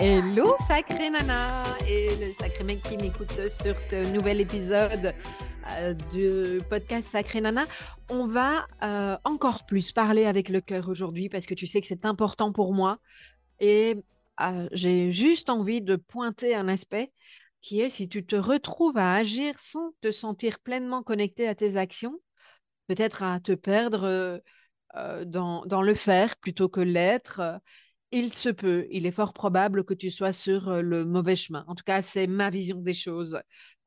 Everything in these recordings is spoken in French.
Hello sacré nana et le sacré mec qui m'écoute sur ce nouvel épisode euh, du podcast Sacré Nana. On va euh, encore plus parler avec le cœur aujourd'hui parce que tu sais que c'est important pour moi et euh, j'ai juste envie de pointer un aspect qui est si tu te retrouves à agir sans te sentir pleinement connecté à tes actions, peut-être à te perdre dans, dans, le faire plutôt que l'être il se peut, il est fort probable que tu sois sur le mauvais chemin. En tout cas, c'est ma vision des choses.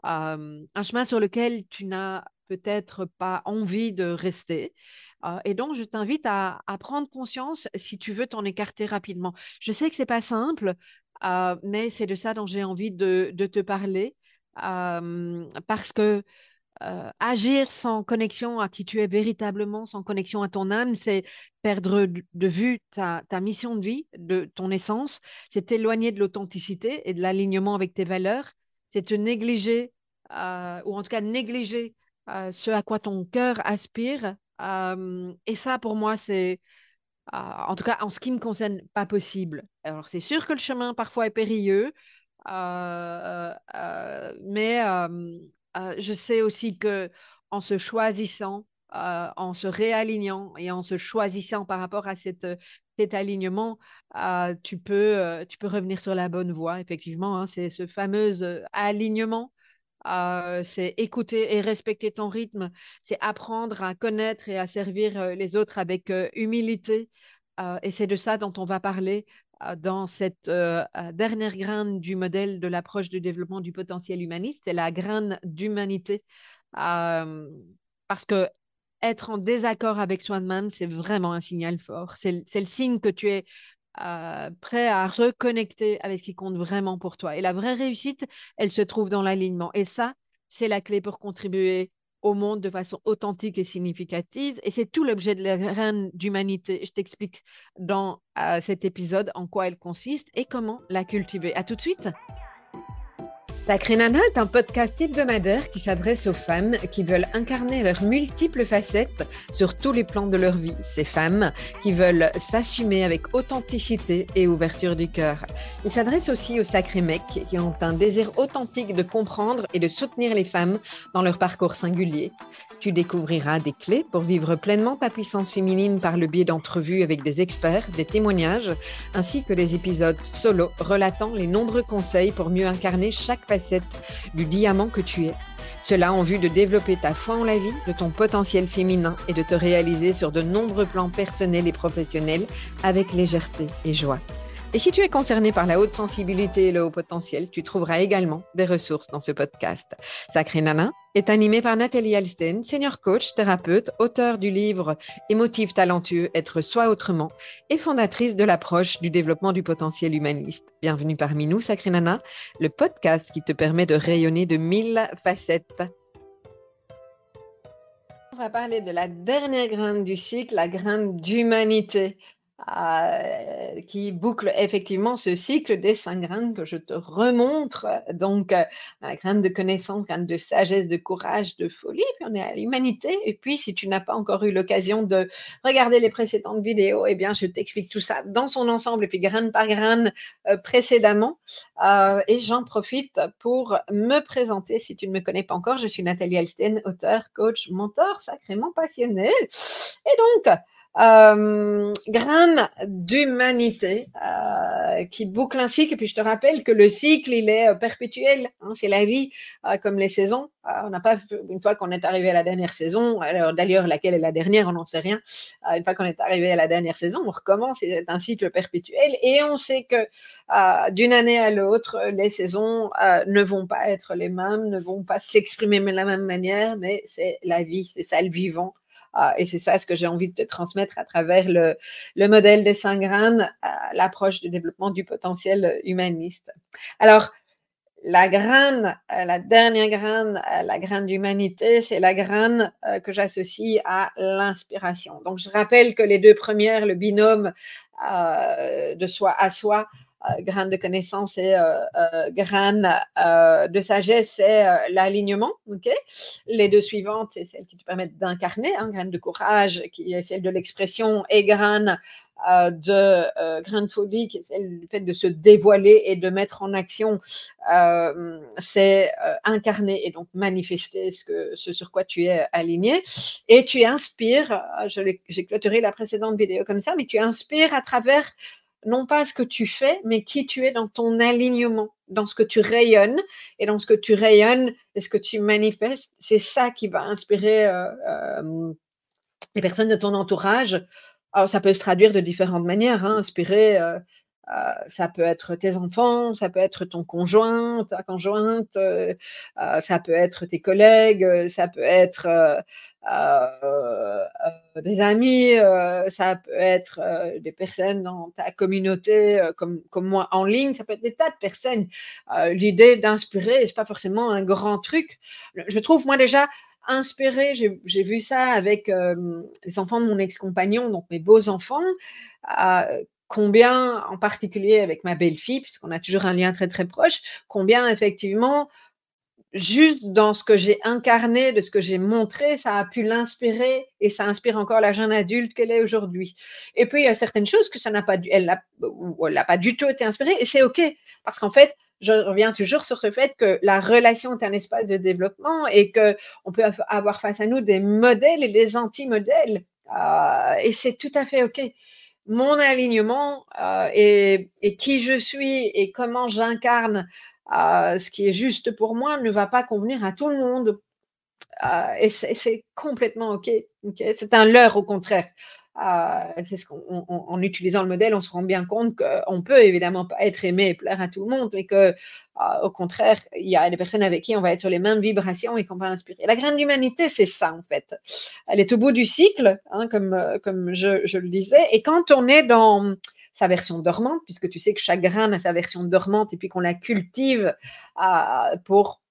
un chemin sur lequel tu n'as peut-être pas envie de rester. et donc, je t'invite à, prendre conscience si tu veux t'en écarter rapidement. Je sais que c'est pas simple, mais c'est de ça dont j'ai envie de, de, te parler. parce que euh, agir sans connexion à qui tu es véritablement, sans connexion à ton âme, c'est perdre de vue ta, mission de vie, de ton essence, c'est t'éloigner de l'authenticité et de l'alignement avec tes valeurs, c'est te négliger, euh, ou en tout cas négliger euh, ce à quoi ton cœur aspire. et ça, pour moi, c'est, en tout cas, en ce qui me concerne, pas possible. Alors, c'est sûr que le chemin parfois est périlleux, mais je sais aussi que en se choisissant, en se réalignant et en se choisissant par rapport à cette, cet alignement, tu, peux, tu peux revenir sur la bonne voie. Effectivement, hein, c'est ce fameux alignement. c'est écouter et respecter ton rythme, c'est apprendre à connaître et à servir les autres avec humilité. et c'est de ça dont on va parler dans cette euh, euh, dernière graine du modèle de l'approche du développement du potentiel humaniste, c'est la graine d'humanité. parce que être en désaccord avec soi-même, c'est vraiment un signal fort. C'est le signe que tu es euh, prêt à reconnecter avec ce qui compte vraiment pour toi. Et la vraie réussite, elle se trouve dans l'alignement. Et ça, c'est la clé pour contribuer au monde de façon authentique et significative. Et c'est tout l'objet de la reine d'humanité. Je t'explique dans euh, cet épisode en quoi elle consiste et comment la cultiver. À tout de suite. Sacré Nana est un podcast hebdomadaire qui s'adresse aux femmes qui veulent incarner leurs multiples facettes sur tous les plans de leur vie. Ces femmes qui veulent s'assumer avec authenticité et ouverture du cœur. Il s'adresse aussi aux sacrés mecs qui ont un désir authentique de comprendre et de soutenir les femmes dans leur parcours singulier. Tu découvriras des clés pour vivre pleinement ta puissance féminine par le biais d'entrevues avec des experts, des témoignages, ainsi que les épisodes solo relatant les nombreux conseils pour mieux incarner chaque facette du diamant que tu es. Cela en vue de développer ta foi en la vie, de ton potentiel féminin et de te réaliser sur de nombreux plans personnels et professionnels avec légèreté et joie. Et si tu es concerné par la haute sensibilité et le haut potentiel, tu trouveras également des ressources dans ce podcast. Sacré Nana est animé par Nathalie Alsten, senior coach, thérapeute, auteur du livre Émotif talentueux, être soi autrement et fondatrice de l'approche du développement du potentiel humaniste. Bienvenue parmi nous, Sacré Nana, le podcast qui te permet de rayonner de mille facettes. On va parler de la dernière graine du cycle, la graine d'humanité. Euh, qui boucle effectivement ce cycle des cinq graines que je te remontre. Donc, euh, de connaissance, graine de sagesse, de courage, de folie, puis on est à l'humanité. Et puis, si tu n'as pas encore eu l'occasion de regarder les précédentes vidéos, eh bien, je t'explique tout ça dans son ensemble, et puis graine par graine euh, précédemment. et j'en profite pour me présenter. Si tu ne me connais pas encore, je suis Nathalie Alsten, auteur, coach, mentor, sacrément passionnée. Et donc, euh, graine d'humanité euh, qui boucle un cycle. Et puis je te rappelle que le cycle, il est euh, perpétuel. Hein, c'est la vie euh, comme les saisons. on n'a pas, une fois qu'on est arrivé à la dernière saison, alors d'ailleurs laquelle est la dernière, on n'en sait rien. une fois qu'on est arrivé à la dernière saison, on recommence. C'est un cycle perpétuel. Et on sait que d'une année à l'autre, les saisons ne vont pas être les mêmes, ne vont pas s'exprimer de la même manière, mais c'est la vie, c'est ça le vivant. Ah, et c'est ça ce que j'ai envie de te transmettre à travers le, le modèle des cinq graines, l'approche du développement du potentiel humaniste. Alors, la graine, euh, la dernière graine, euh, la graine d'humanité, c'est la graine euh, que j'associe à l'inspiration. Donc, je rappelle que les deux premières, le binôme de soi à soi, graine de connaissance et graine de sagesse, c'est l'alignement. Les deux suivantes, c'est celles qui te permettent d'incarner, hein, graine de courage, qui est celle de l'expression, et graine euh, de euh, grain folie, qui est le fait de se dévoiler et de mettre en action, euh, c'est incarner et donc manifester ce, que, ce sur quoi tu es aligné. Et tu inspires, j'ai clôturé la précédente vidéo comme ça, mais tu inspires à travers non pas ce que tu fais, mais qui tu es dans ton alignement, dans ce que tu rayonnes. Et dans ce que tu rayonnes et ce que tu manifestes, c'est ça qui va inspirer les personnes de ton entourage alors, ça peut se traduire de différentes manières. Hein. Inspirer, euh, euh, ça peut être tes enfants, ça peut être ton conjoint, ta conjointe, euh, ça peut être tes collègues, ça peut être des amis, ça peut être des personnes dans ta communauté, comme, comme moi en ligne, ça peut être des tas de personnes. L'idée d'inspirer, c'est pas forcément un grand truc. Je trouve, moi déjà, inspiré. J'ai vu ça avec les enfants de mon ex-compagnon, donc mes beaux enfants. combien, en particulier avec ma belle-fille, puisqu'on a toujours un lien très très proche, combien effectivement, juste dans ce que j'ai incarné, de ce que j'ai montré, ça a pu l'inspirer et ça inspire encore la jeune adulte qu'elle est aujourd'hui. Et puis il y a certaines choses que ça n'a pas, elle pas du tout été inspirée et c'est ok parce qu'en fait je reviens toujours sur ce fait que la relation est un espace de développement et que on peut avoir face à nous des modèles et des anti-modèles. Euh, et c'est tout à fait OK. Mon alignement euh, et, qui je suis et comment j'incarne ce qui est juste pour moi ne va pas convenir à tout le monde. et c'est complètement OK. C'est un leurre au contraire. Euh, c'est ce qu'on, en utilisant le modèle, on se rend bien compte qu'on peut évidemment pas être aimé et plaire à tout le monde, mais que, euh, au contraire, il y a des personnes avec qui on va être sur les mêmes vibrations et qu'on va inspirer. La graine d'humanité, c'est ça en fait. Elle est au bout du cycle, hein, comme, je, le disais, et quand on est dans sa version dormante, puisque tu sais que chaque graine a sa version dormante et puis qu'on la cultive pour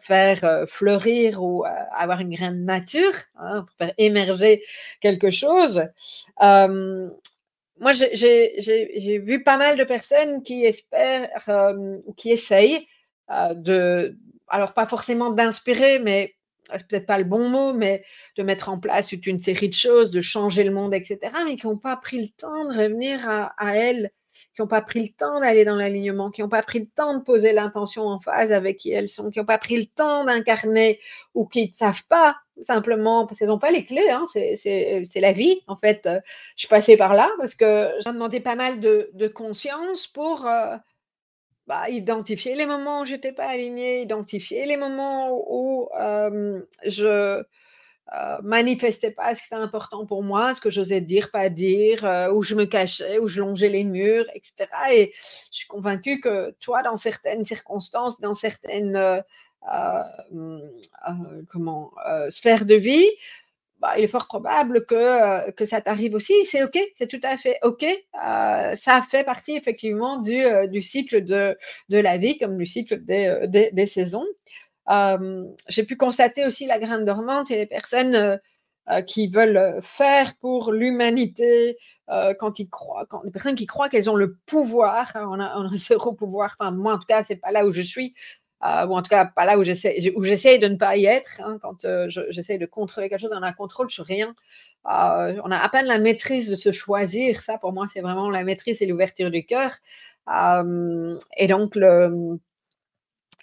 faire euh, fleurir ou avoir une graine mature, hein, pour faire émerger quelque chose. moi, j'ai vu pas mal de personnes qui espèrent, qui essayent de, alors pas forcément d'inspirer, mais peut-être pas le bon mot, mais de mettre en place toute une série de choses, de changer le monde, etc., mais qui n'ont pas pris le temps de revenir à, elles, qui n'ont pas pris le temps d'aller dans l'alignement, qui n'ont pas pris le temps de poser l'intention en phase avec qui elles sont, qui n'ont pas pris le temps d'incarner ou qui ne savent pas simplement, parce qu'elles n'ont pas les clés, hein, c'est la vie, en fait. Je suis passée par là parce que j'ai demandé pas mal de, de conscience pour... Euh, bah, identifier les moments où j'étais pas alignée, identifier les moments où je manifestais pas ce qui était important pour moi, ce que j'osais dire, pas dire, où je me cachais, où je longeais les murs, etc. Et je suis convaincue que toi, dans certaines circonstances, dans certaines comment, sphères de vie, bah, il est fort probable que, euh, que ça t'arrive aussi. C'est OK, c'est tout à fait OK. Euh, ça fait partie effectivement du, euh, du cycle de, de, la vie, comme du cycle des, des, saisons. J'ai pu constater aussi la graine dormante et les personnes qui veulent faire pour l'humanité quand ils croient, quand les personnes qui croient qu'elles ont le pouvoir, hein, on, a, on a zéro pouvoir, enfin moi en tout cas, c'est pas là où je suis, euh, ou en tout cas pas là où j'essaie où j'essaie de ne pas y être. Hein, quand euh, j'essaie de contrôler quelque chose, on a un contrôle sur rien. Euh, on a à peine la maîtrise de se choisir. Ça, pour moi, c'est vraiment la maîtrise et l'ouverture du cœur. et donc le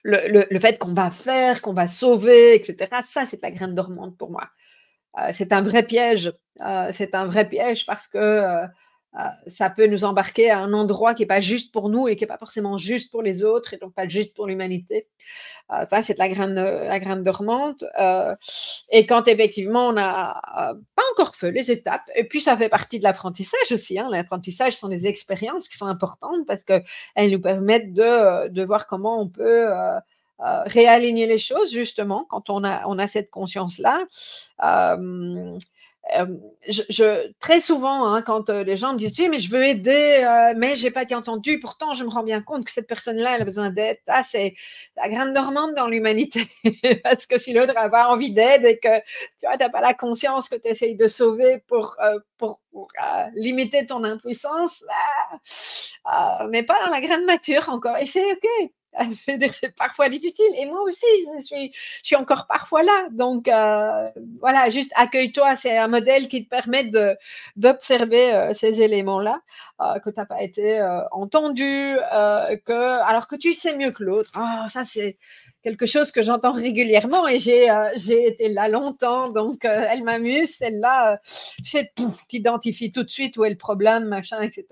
le, le, fait qu'on va faire, qu'on va sauver, etc. Ça, c'est la graine dormante pour moi. c'est un vrai piège. c'est un vrai piège parce que euh, ça peut nous embarquer à un endroit qui n'est pas juste pour nous et qui n'est pas forcément juste pour les autres et donc pas juste pour l'humanité. Euh, ça, c'est la graine, la graine dormante. Euh, et quand effectivement, on n'a pas encore fait les étapes, et puis ça fait partie de l'apprentissage aussi. Hein. L'apprentissage sont des expériences qui sont importantes parce qu'elles nous permettent de, de, voir comment on peut réaligner les choses, justement, quand on a, on a cette conscience-là. je, très souvent, hein, quand les gens me disent, oui, mais je veux aider, mais je n'ai pas été entendu, pourtant je me rends bien compte que cette personne-là, elle a besoin d'aide. Ah, c'est la grande dormante dans l'humanité. Parce que si l'autre n'a pas envie d'aide et que tu n'as pas la conscience que tu essayes de sauver pour, pour, limiter ton impuissance, bah, on n'est pas dans la grande mature encore. Et c'est OK. c'est parfois difficile. Et moi aussi, je suis, je suis encore parfois là. Donc, euh, voilà, juste accueille-toi. C'est un modèle qui te permet d'observer euh, ces éléments-là, euh, que tu n'as pas été entendu, que, alors que tu sais mieux que l'autre. Ah, ça, c'est quelque chose que j'entends régulièrement et j'ai euh, été là longtemps, donc euh, elle m'amuse, celle-là, euh, tu identifies tout de suite où est le problème, machin, etc.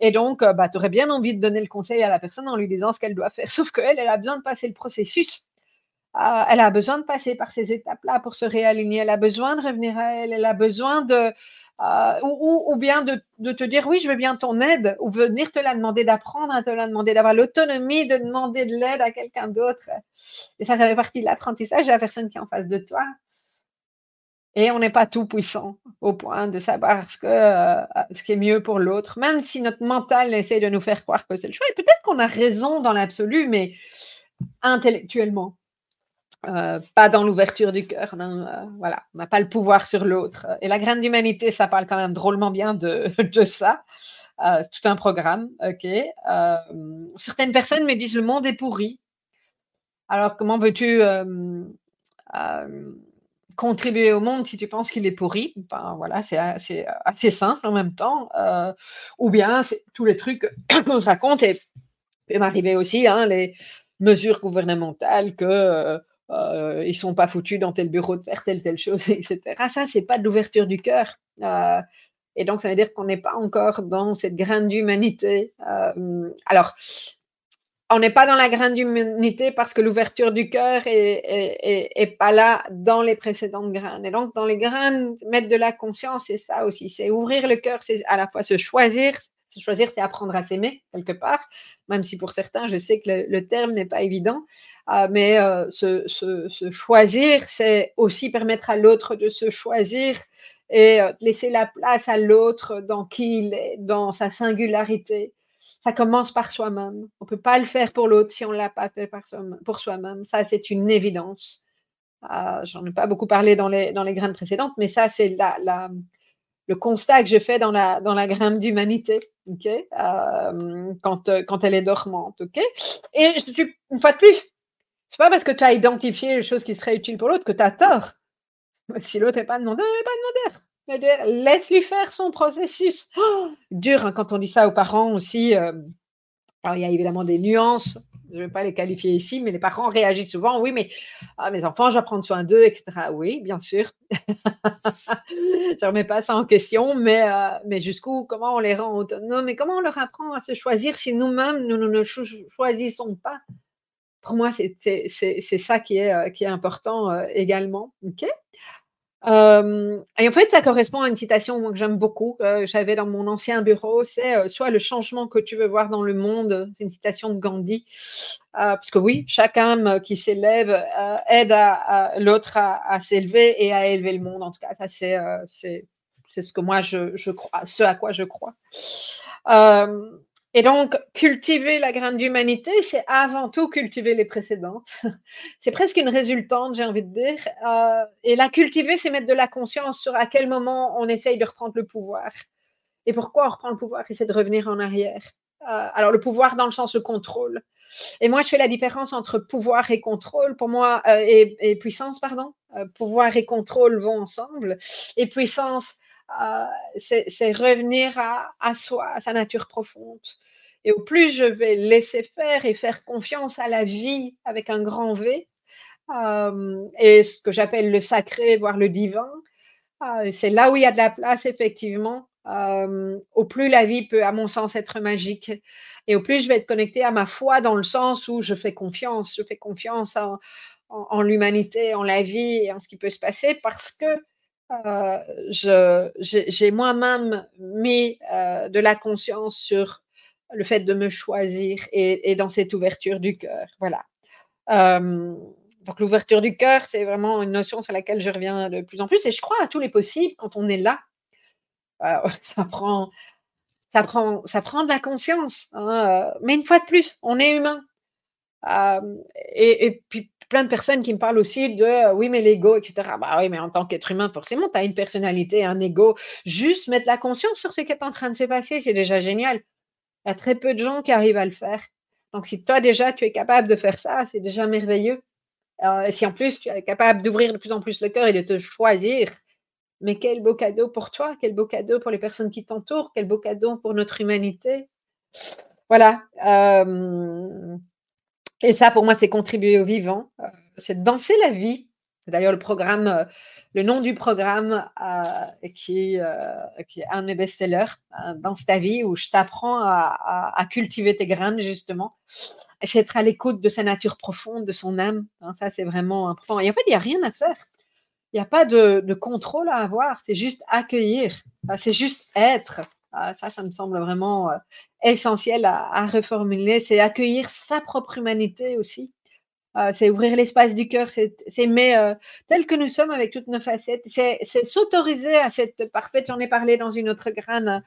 Et donc, bah, tu aurais bien envie de donner le conseil à la personne en lui disant ce qu'elle doit faire, sauf qu'elle, elle a besoin de passer le processus. elle a besoin de passer par ces étapes-là pour se réaligner, elle a besoin de revenir à elle, elle a besoin de, euh, ou, bien de, te dire oui, je veux bien ton aide, ou venir te la demander d'apprendre à te la demander, d'avoir l'autonomie de demander de l'aide à quelqu'un d'autre. Et ça, ça fait partie de l'apprentissage de la personne qui est en face de toi. Et on n'est pas tout puissant au point de savoir ce, euh, ce qui est mieux pour l'autre, même si notre mental essaie de nous faire croire que c'est le choix. Et peut-être qu'on a raison dans l'absolu, mais intellectuellement. Euh, pas dans l'ouverture du cœur. Euh, voilà, on n'a pas le pouvoir sur l'autre. Et la graine d'humanité, ça parle quand même drôlement bien de, ça. Euh, tout un programme, ok. certaines personnes me disent le monde est pourri. Alors comment veux-tu contribuer au monde si tu penses qu'il est pourri? Ben, voilà, c'est assez, simple en même temps. ou bien tous les trucs qu'on se raconte et peut m'arriver aussi hein, les mesures gouvernementales que euh, ils sont pas foutus dans tel bureau de faire telle telle chose, etc. Ça, c'est pas de l'ouverture du cœur. Euh, et donc, ça veut dire qu'on n'est pas encore dans cette graine d'humanité. Euh, alors, on n'est pas dans la graine d'humanité parce que l'ouverture du cœur est, est, pas là dans les précédentes graines. Et donc, dans les graines, mettre de la conscience, c'est ça aussi. C'est ouvrir le cœur, c'est à la fois se choisir, choisir, c'est apprendre à s'aimer quelque part, même si pour certains, je sais que le, terme n'est pas évident. Euh, mais euh, se, choisir, c'est aussi permettre à l'autre de se choisir et euh, laisser la place à l'autre dans qui il est, dans sa singularité. Ça commence par soi-même. On ne peut pas le faire pour l'autre si on ne l'a pas fait pour soi-même. Ça, c'est une évidence. J'en ai pas beaucoup parlé dans les, dans les graines précédentes, mais ça, c'est la, la, le constat que je fais dans la, dans la graine d'humanité ok, euh, quand, euh, elle est dormante, ok? Et une fois de plus, c'est pas parce que tu as identifié les choses qui seraient utiles pour l'autre que tu as tort. Si l'autre n'est pas demandé, n'est pas demandé. Laisse-lui faire son processus. Oh, dur hein, quand on dit ça aux parents aussi. Euh, alors, il y a évidemment des nuances je ne vais pas les qualifier ici, mais les parents réagissent souvent, oui, mais ah, mes enfants, je vais prendre soin d'eux, etc. Oui, bien sûr. je ne remets pas ça en question, mais, euh, mais jusqu'où, comment on les rend autonomes et comment on leur apprend à se choisir si nous-mêmes, nous, ne choisissons pas? Pour moi, c'est ça qui est, euh, qui est important euh, également. OK? Et en fait, ça correspond à une citation que j'aime beaucoup, que j'avais dans mon ancien bureau, c'est soit le changement que tu veux voir dans le monde, c'est une citation de Gandhi, parce que oui, chaque âme qui s'élève aide à, l'autre à, s'élever et à élever le monde. En tout cas, ça c'est c'est ce que moi je, je, crois, ce à quoi je crois. Et donc, cultiver la graine d'humanité, c'est avant tout cultiver les précédentes. c'est presque une résultante, j'ai envie de dire. Euh, et la cultiver, c'est mettre de la conscience sur à quel moment on essaye de reprendre le pouvoir. Et pourquoi on reprend le pouvoir? Et c'est de revenir en arrière. Euh, alors, le pouvoir dans le sens de contrôle. Et moi, je fais la différence entre pouvoir et contrôle. Pour moi, euh, et, puissance, pardon. pouvoir et contrôle vont ensemble. Et puissance, euh, c'est revenir à, soi, à sa nature profonde. Et au plus je vais laisser faire et faire confiance à la vie avec un grand V, euh, et ce que j'appelle le sacré, voire le divin, euh, c'est là où il y a de la place, effectivement. au plus la vie peut, à mon sens, être magique. Et au plus je vais être connectée à ma foi dans le sens où je fais confiance, je fais confiance en l'humanité, en la vie et en ce qui peut se passer parce que euh, j'ai moi-même mis euh, de la conscience sur le fait de me choisir et, dans cette ouverture du cœur. Voilà. Euh, donc l'ouverture du cœur, c'est vraiment une notion sur laquelle je reviens de plus en plus. Et je crois à tous les possibles quand on est là. ça prend, ça prend, ça prend de la conscience. Hein, mais une fois de plus, on est humain. Et, puis plein de personnes qui me parlent aussi de oui, mais l'ego, etc. Bah oui, mais en tant qu'être humain, forcément, tu as une personnalité, un ego. Juste mettre la conscience sur ce qui est en train de se passer, c'est déjà génial. Il y a très peu de gens qui arrivent à le faire. Donc, si toi déjà, tu es capable de faire ça, c'est déjà merveilleux. si en plus, tu es capable d'ouvrir de plus en plus le cœur et de te choisir, mais quel beau cadeau pour toi, quel beau cadeau pour les personnes qui t'entourent, quel beau cadeau pour notre humanité. Voilà. Et ça, pour moi, c'est contribuer au vivant, euh, c'est danser la vie. C'est d'ailleurs le programme, euh, le nom du programme euh, qui, est un de best-sellers, Danse ta vie, où je t'apprends à, cultiver tes graines, justement. C'est être à l'écoute de sa nature profonde, de son âme. Hein, ça, c'est vraiment important. Et en fait, il n'y a rien à faire. Il n'y a pas de, contrôle à avoir, c'est juste accueillir, c'est juste être. Ah, ça, ça me semble vraiment euh, essentiel à, reformuler. C'est accueillir sa propre humanité aussi. Ah, c'est ouvrir l'espace du cœur, c'est aimer euh, tel que nous sommes avec toutes nos facettes. C'est s'autoriser à cette parfaite, j'en ai parlé dans une autre grane.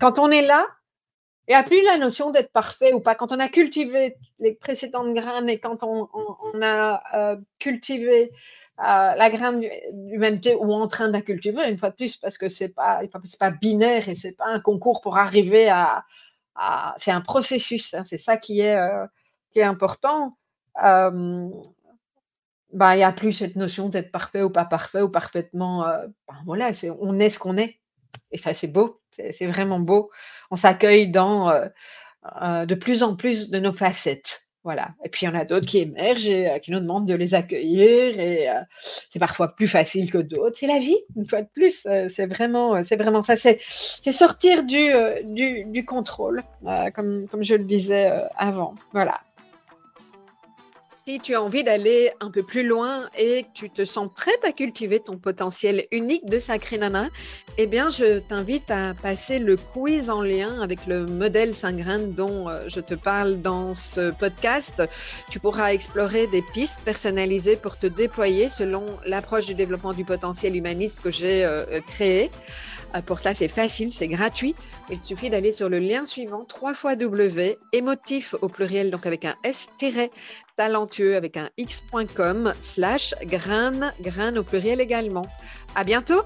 Quand on est là, il n'y a plus la notion d'être parfait ou pas. Quand on a cultivé les précédentes graines et quand on, a euh, cultivé la grande humanité ou en train de la cultiver, une fois de plus, parce que ce n'est pas, pas binaire et ce n'est pas un concours pour arriver à. c'est un processus, hein, c'est ça qui est, euh, qui est important. bah, il n'y a plus cette notion d'être parfait ou pas parfait ou parfaitement. Euh, ben voilà, on est ce qu'on est. Et ça, c'est beau, c'est vraiment beau. On s'accueille dans de plus en plus de nos facettes. Voilà. Et puis il y en a d'autres qui émergent et euh, qui nous demandent de les accueillir. Et euh, c'est parfois plus facile que d'autres. C'est la vie, une fois de plus. Euh, c'est vraiment, c'est vraiment ça. C'est, sortir du, du, contrôle, comme, comme je le disais avant. Voilà si tu as envie d'aller un peu plus loin et que tu te sens prête à cultiver ton potentiel unique de Sacré Nana, eh bien, je t'invite à passer le quiz en lien avec le modèle Saint-Grain dont euh, je te parle dans ce podcast. Tu pourras explorer des pistes personnalisées pour te déployer selon l'approche du développement du potentiel humaniste que j'ai euh, euh, créé. Pour cela, c'est facile, c'est gratuit. Il suffit d'aller sur le lien suivant, 3 fois W, émotif au pluriel, donc avec un S talentueux avec un x.com slash grain, grain au pluriel également. À bientôt!